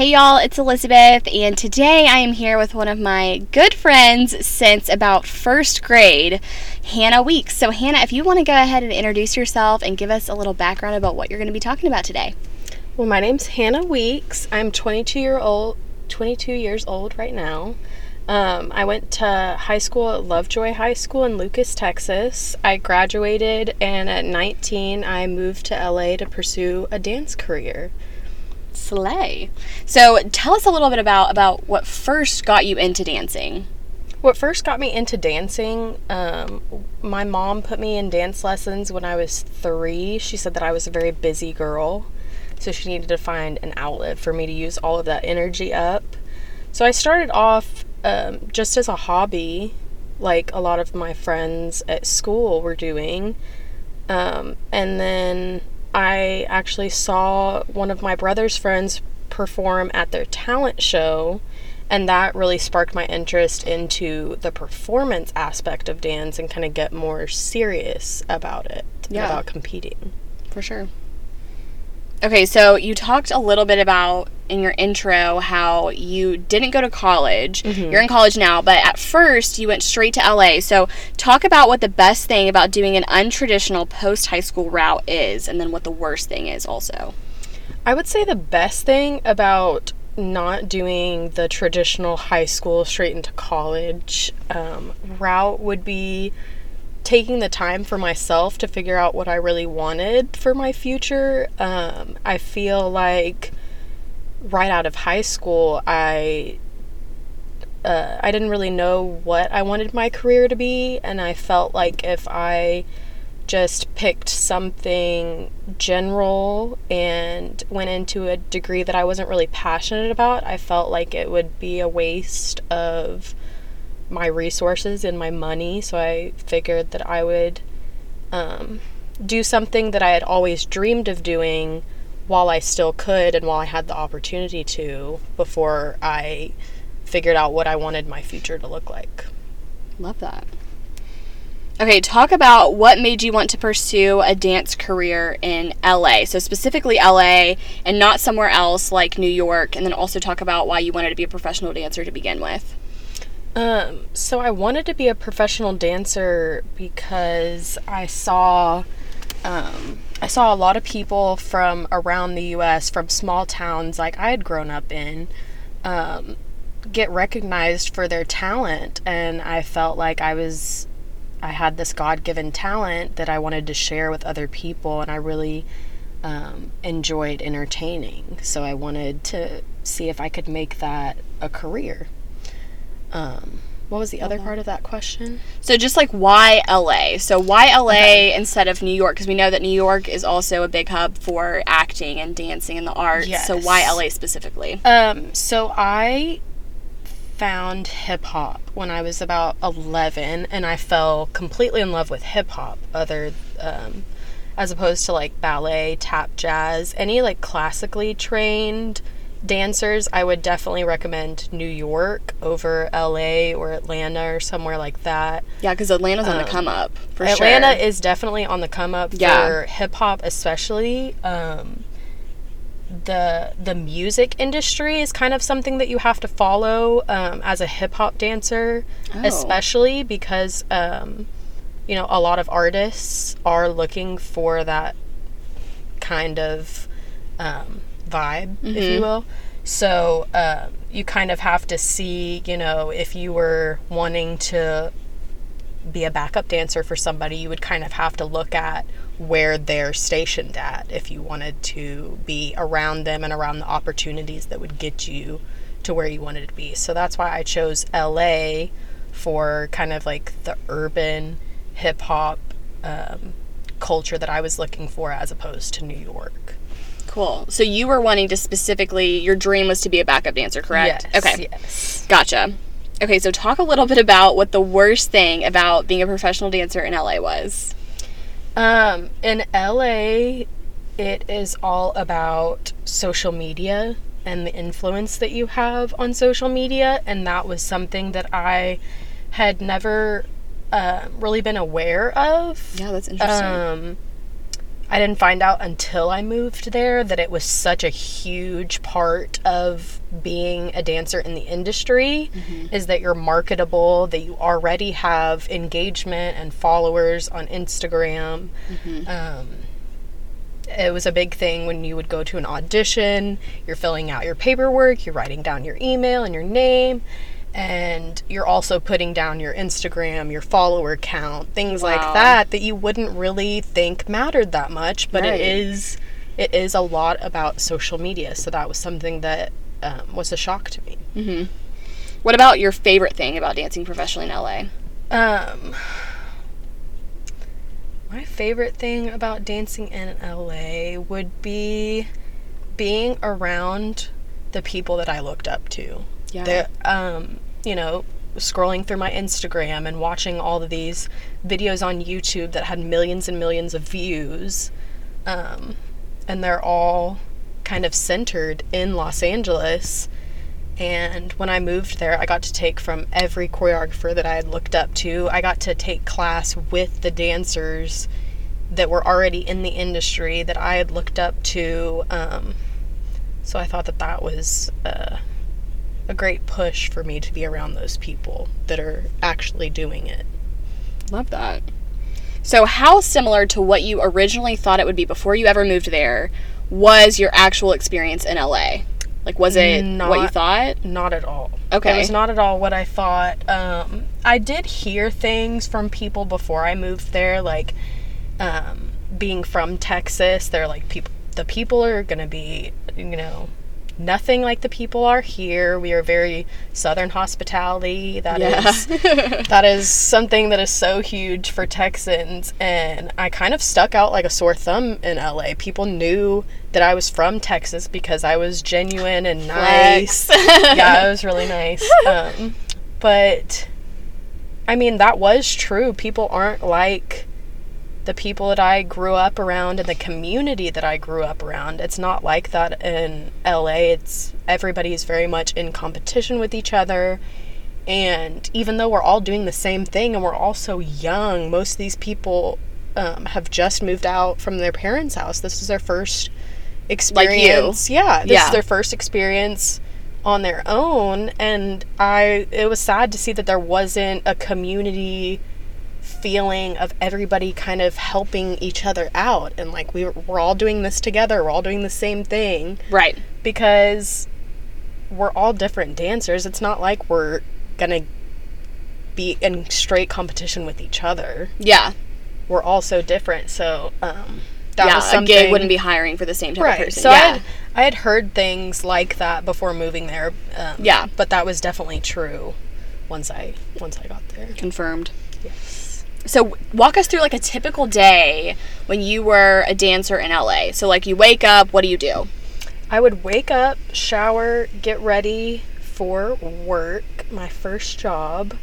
Hey y'all, it's Elizabeth, and today I am here with one of my good friends since about first grade, Hannah Weeks. So, Hannah, if you want to go ahead and introduce yourself and give us a little background about what you're going to be talking about today. Well, my name's Hannah Weeks. I'm 22 year old, 22 years old right now. Um, I went to high school at Lovejoy High School in Lucas, Texas. I graduated, and at 19, I moved to LA to pursue a dance career. Slay. So, tell us a little bit about about what first got you into dancing. What first got me into dancing, um, my mom put me in dance lessons when I was three. She said that I was a very busy girl, so she needed to find an outlet for me to use all of that energy up. So I started off um, just as a hobby, like a lot of my friends at school were doing. Um, and then I actually saw one of my brother's friends perform at their talent show, and that really sparked my interest into the performance aspect of dance and kind of get more serious about it, Yeah. about competing. For sure. Okay, so you talked a little bit about in your intro how you didn't go to college. You're in college now, but at first you went straight to LA. So talk about what the best thing about doing an untraditional post high school route is, and then what the worst thing is also. I would say the best thing about not doing the traditional high school straight into college um, route would be taking the time for myself to figure out what I really wanted for my future. Um, I feel like right out of high school, I uh, I didn't really know what I wanted my career to be, and I felt like if I just picked something general and went into a degree that I wasn't really passionate about, I felt like it would be a waste of my resources and my money. So I figured that I would um, do something that I had always dreamed of doing while I still could and while I had the opportunity to before I figured out what I wanted my future to look like. Love that. Okay, talk about what made you want to pursue a dance career in LA. So, specifically LA and not somewhere else like New York. And then also talk about why you wanted to be a professional dancer to begin with. Um, so I wanted to be a professional dancer because I saw um, I saw a lot of people from around the U.S. from small towns like I had grown up in um, get recognized for their talent, and I felt like I was I had this God given talent that I wanted to share with other people, and I really um, enjoyed entertaining. So I wanted to see if I could make that a career. Um, what was the other part of that question? So, just like why LA? So, why LA instead of New York? Because we know that New York is also a big hub for acting and dancing and the arts. So, why LA specifically? Um, so I found hip hop when I was about 11, and I fell completely in love with hip hop, other um, as opposed to like ballet, tap, jazz, any like classically trained dancers. I would definitely recommend New York over LA or Atlanta or somewhere like that. Yeah, because Atlanta's on the Um, come up for Atlanta sure. is definitely on the come up Yeah. for hip hop, especially. Um, the the music industry is kind of something that you have to follow um, as a hip hop dancer, Oh. especially because um, you know a lot of artists are looking for that kind of um, vibe, if Mm-hmm. you will. So um, you kind of have to see, you know, if you were wanting to be a backup dancer for somebody, you would kind of have to look at where they're stationed at if you wanted to be around them and around the opportunities that would get you to where you wanted to be. So that's why I chose LA for kind of like the urban hip hop um, culture that I was looking for as opposed to New York. Cool. So, you were wanting to specifically, your dream was to be a backup dancer, correct? Yes, Okay. Yes. Gotcha. Okay, so talk a little bit about what the worst thing about being a professional dancer in LA was. Um, in LA, it is all about social media and the influence that you have on social media, and that was something that I had never uh, really been aware of. Yeah, that's interesting. Um, I didn't find out until I moved there that it was such a huge part of being a dancer in the industry is that you're marketable, that you already have engagement and followers on Instagram. Um, it was a big thing when you would go to an audition, you're filling out your paperwork, you're writing down your email and your name, and you're also putting down your Instagram, your follower count, things like that that you wouldn't really think mattered that much, but Right. it is it is a lot about social media. So that was something that um, was a shock to me. What about your favorite thing about dancing professionally in LA? Um, my favorite thing about dancing in LA would be being around the people that I looked up to. Yeah. The, um, you know, scrolling through my Instagram and watching all of these videos on YouTube that had millions and millions of views. Um, and they're all kind of centered in Los Angeles. And when I moved there, I got to take from every choreographer that I had looked up to. I got to take class with the dancers that were already in the industry that I had looked up to. Um, so I thought that that was uh, a great push for me to be around those people that are actually doing it. Love that. So, how similar to what you originally thought it would be before you ever moved there was your actual experience in LA? Like, was it what you thought? Not at all. Okay. It was not at all what I thought. Um, I did hear things from people before I moved there, like um, being from Texas. They're like people. The people are gonna be, you know, nothing like the people are here. We are very Southern hospitality. That is Yeah. that is something that is so huge for Texans, and I kind of stuck out like a sore thumb in LA. People knew that I was from Texas because I was genuine and nice. Yeah, it was really nice. Um, but I mean, that was true. People aren't like the people that I grew up around and the community that I grew up around. It's not like that in LA. It's everybody's very much in competition with each other. And even though we're all doing the same thing and we're all so young, most of these people um, have just moved out from their parents' house. This is their first experience. Yeah, this Yeah. is their first experience on their own. And I, it was sad to see that there wasn't a community feeling of everybody kind of helping each other out and like we were, all doing this together we're all doing the same thing right. because we're all different dancers it's not like we're gonna be in straight competition with each other Yeah. we're all so different so um that yeah. was A gig wouldn't be hiring for the same type of person. so I, had, I had heard things like that before moving there um, Yeah. but that was definitely true once i once i got there Confirmed. yes So walk us through like a typical day when you were a dancer in LA. So like you wake up, what do you do? I would wake up, shower, get ready for work, my first job.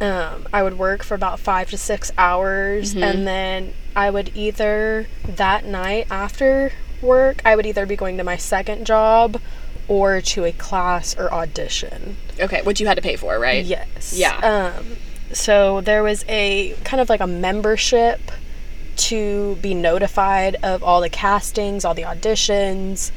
Um, I would work for about five to six hours, and then I would either that night after work, I would either be going to my second job or to a class or audition. Okay, which you had to pay for, right? Yes. Yeah. Um, so there was a kind of like a membership to be notified of all the castings, all the auditions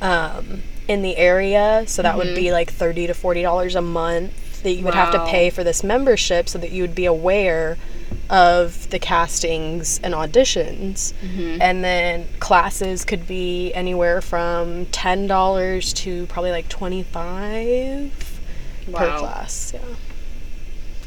um, in the area. So that would be like thirty to forty dollars a month that you would have to pay for this membership, so that you would be aware of the castings and auditions. And then classes could be anywhere from ten dollars to probably like twenty five per class. Yeah.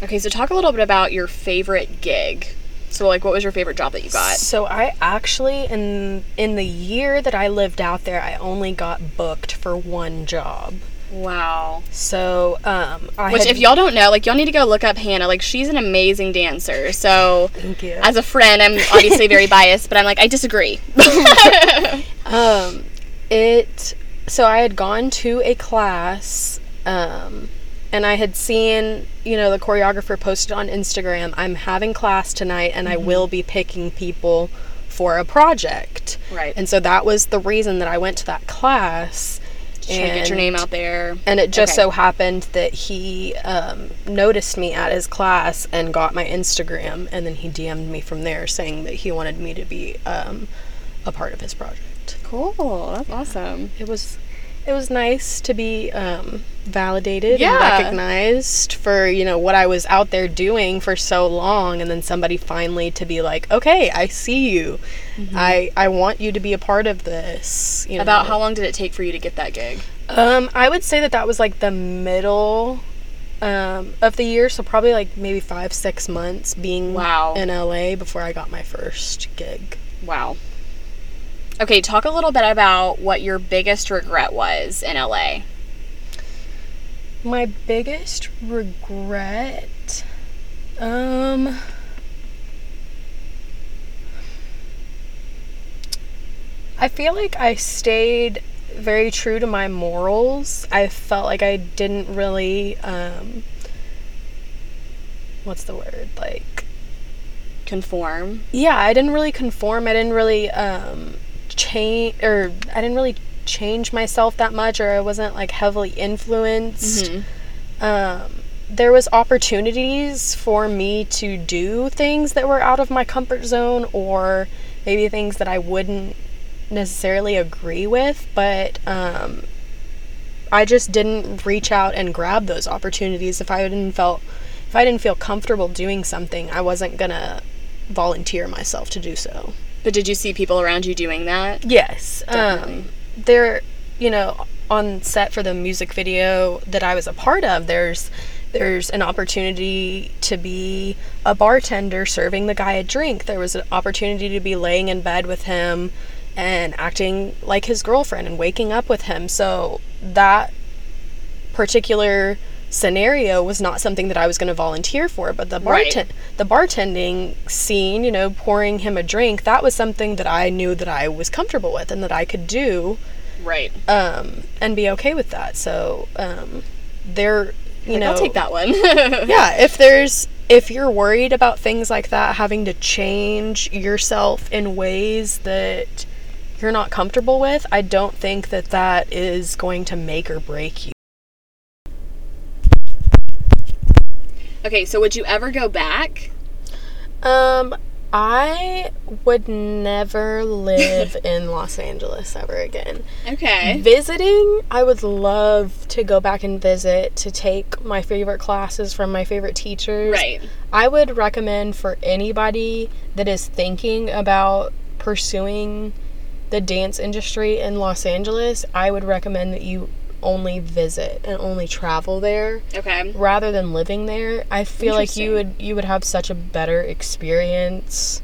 Okay, so talk a little bit about your favorite gig. So like what was your favorite job that you got? So I actually in in the year that I lived out there, I only got booked for one job. Wow. So um, I Which had, if y'all don't know, like y'all need to go look up Hannah. Like she's an amazing dancer. So thank you. as a friend, I'm obviously very biased, but I'm like I disagree. Um, it. So I had gone to a class, um, and I had seen, you know, the choreographer posted on Instagram, "I'm having class tonight, and I will be picking people for a project." Right. And so that was the reason that I went to that class. Trying to get your name out there. And it just Okay. so happened that he um, noticed me at his class and got my Instagram, and then he DM'd me from there saying that he wanted me to be um, a part of his project. Cool. That's awesome. It was it was nice to be um, validated Yeah. and recognized for you know what I was out there doing for so long, and then somebody finally to be like, "Okay, I see you. I I want you to be a part of this." You know? About how long did it take for you to get that gig? Um, I would say that that was like the middle um, of the year, so probably like maybe five six months being Wow. in LA before I got my first gig. Wow. Okay, talk a little bit about what your biggest regret was in LA. My biggest regret, um, I feel like I stayed very true to my morals. I felt like I didn't really, um, what's the word? Like, Conform. yeah, I didn't really conform. I didn't really um, change, or I didn't really change myself that much, or I wasn't like heavily influenced. Um, there was opportunities for me to do things that were out of my comfort zone, or maybe things that I wouldn't necessarily agree with, but um, I just didn't reach out and grab those opportunities if I didn't felt if I didn't feel comfortable doing something, I wasn't gonna volunteer myself to do so. But did you see people around you doing that? Yes. Definitely. Um, there, you know, on set for the music video that I was a part of, there's there's an opportunity to be a bartender serving the guy a drink. There was an opportunity to be laying in bed with him and acting like his girlfriend and waking up with him. So that particular scenario was not something that I was going to volunteer for, but the Right. bartend the bartending scene, you know, pouring him a drink, that was something that I knew that I was comfortable with and that I could do Right. um, and be okay with that. So um, there, you Like, know, I'll take that one. yeah, if there's if you're worried about things like that, having to change yourself in ways that you're not comfortable with, I don't think that that is going to make or break you. Okay, so would you ever go back? Um, I would never live in Los Angeles ever again. Okay. Visiting, I would love to go back and visit to take my favorite classes from my favorite teachers. Right. I would recommend for anybody that is thinking about pursuing the dance industry in Los Angeles, I would recommend that you only visit and only travel there Okay. rather than living there. I feel like you would you would have such a better experience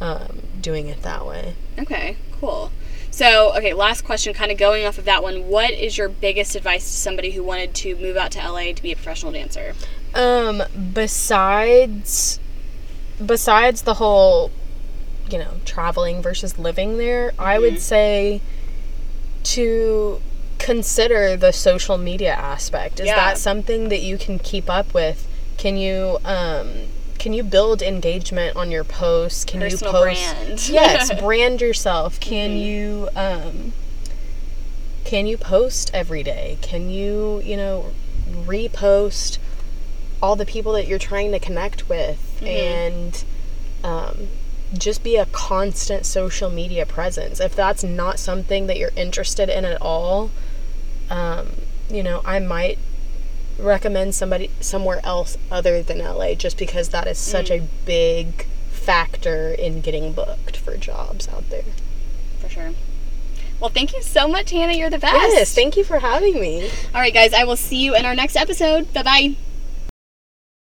um, doing it that way. Okay, cool. So, okay, last question, kind of going off of that one. What is your biggest advice to somebody who wanted to move out to LA to be a professional dancer? Um, besides besides the whole, you know, traveling versus living there, I would say to consider the social media aspect. Is Yeah. that something that you can keep up with? Can you um can you build engagement on your posts? Can Personal you post brand. Yes, brand yourself. Can Mhm. you um can you post every day? Can you, you know, repost all the people that you're trying to connect with Mhm. and um, just be a constant social media presence. If that's not something that you're interested in at all, um, you know, I might recommend somebody somewhere else other than LA just because that is such a big factor in getting booked for jobs out there. For sure. Well, thank you so much, Hannah. You're the best. Yes, thank you for having me. All right, guys, I will see you in our next episode. Bye bye.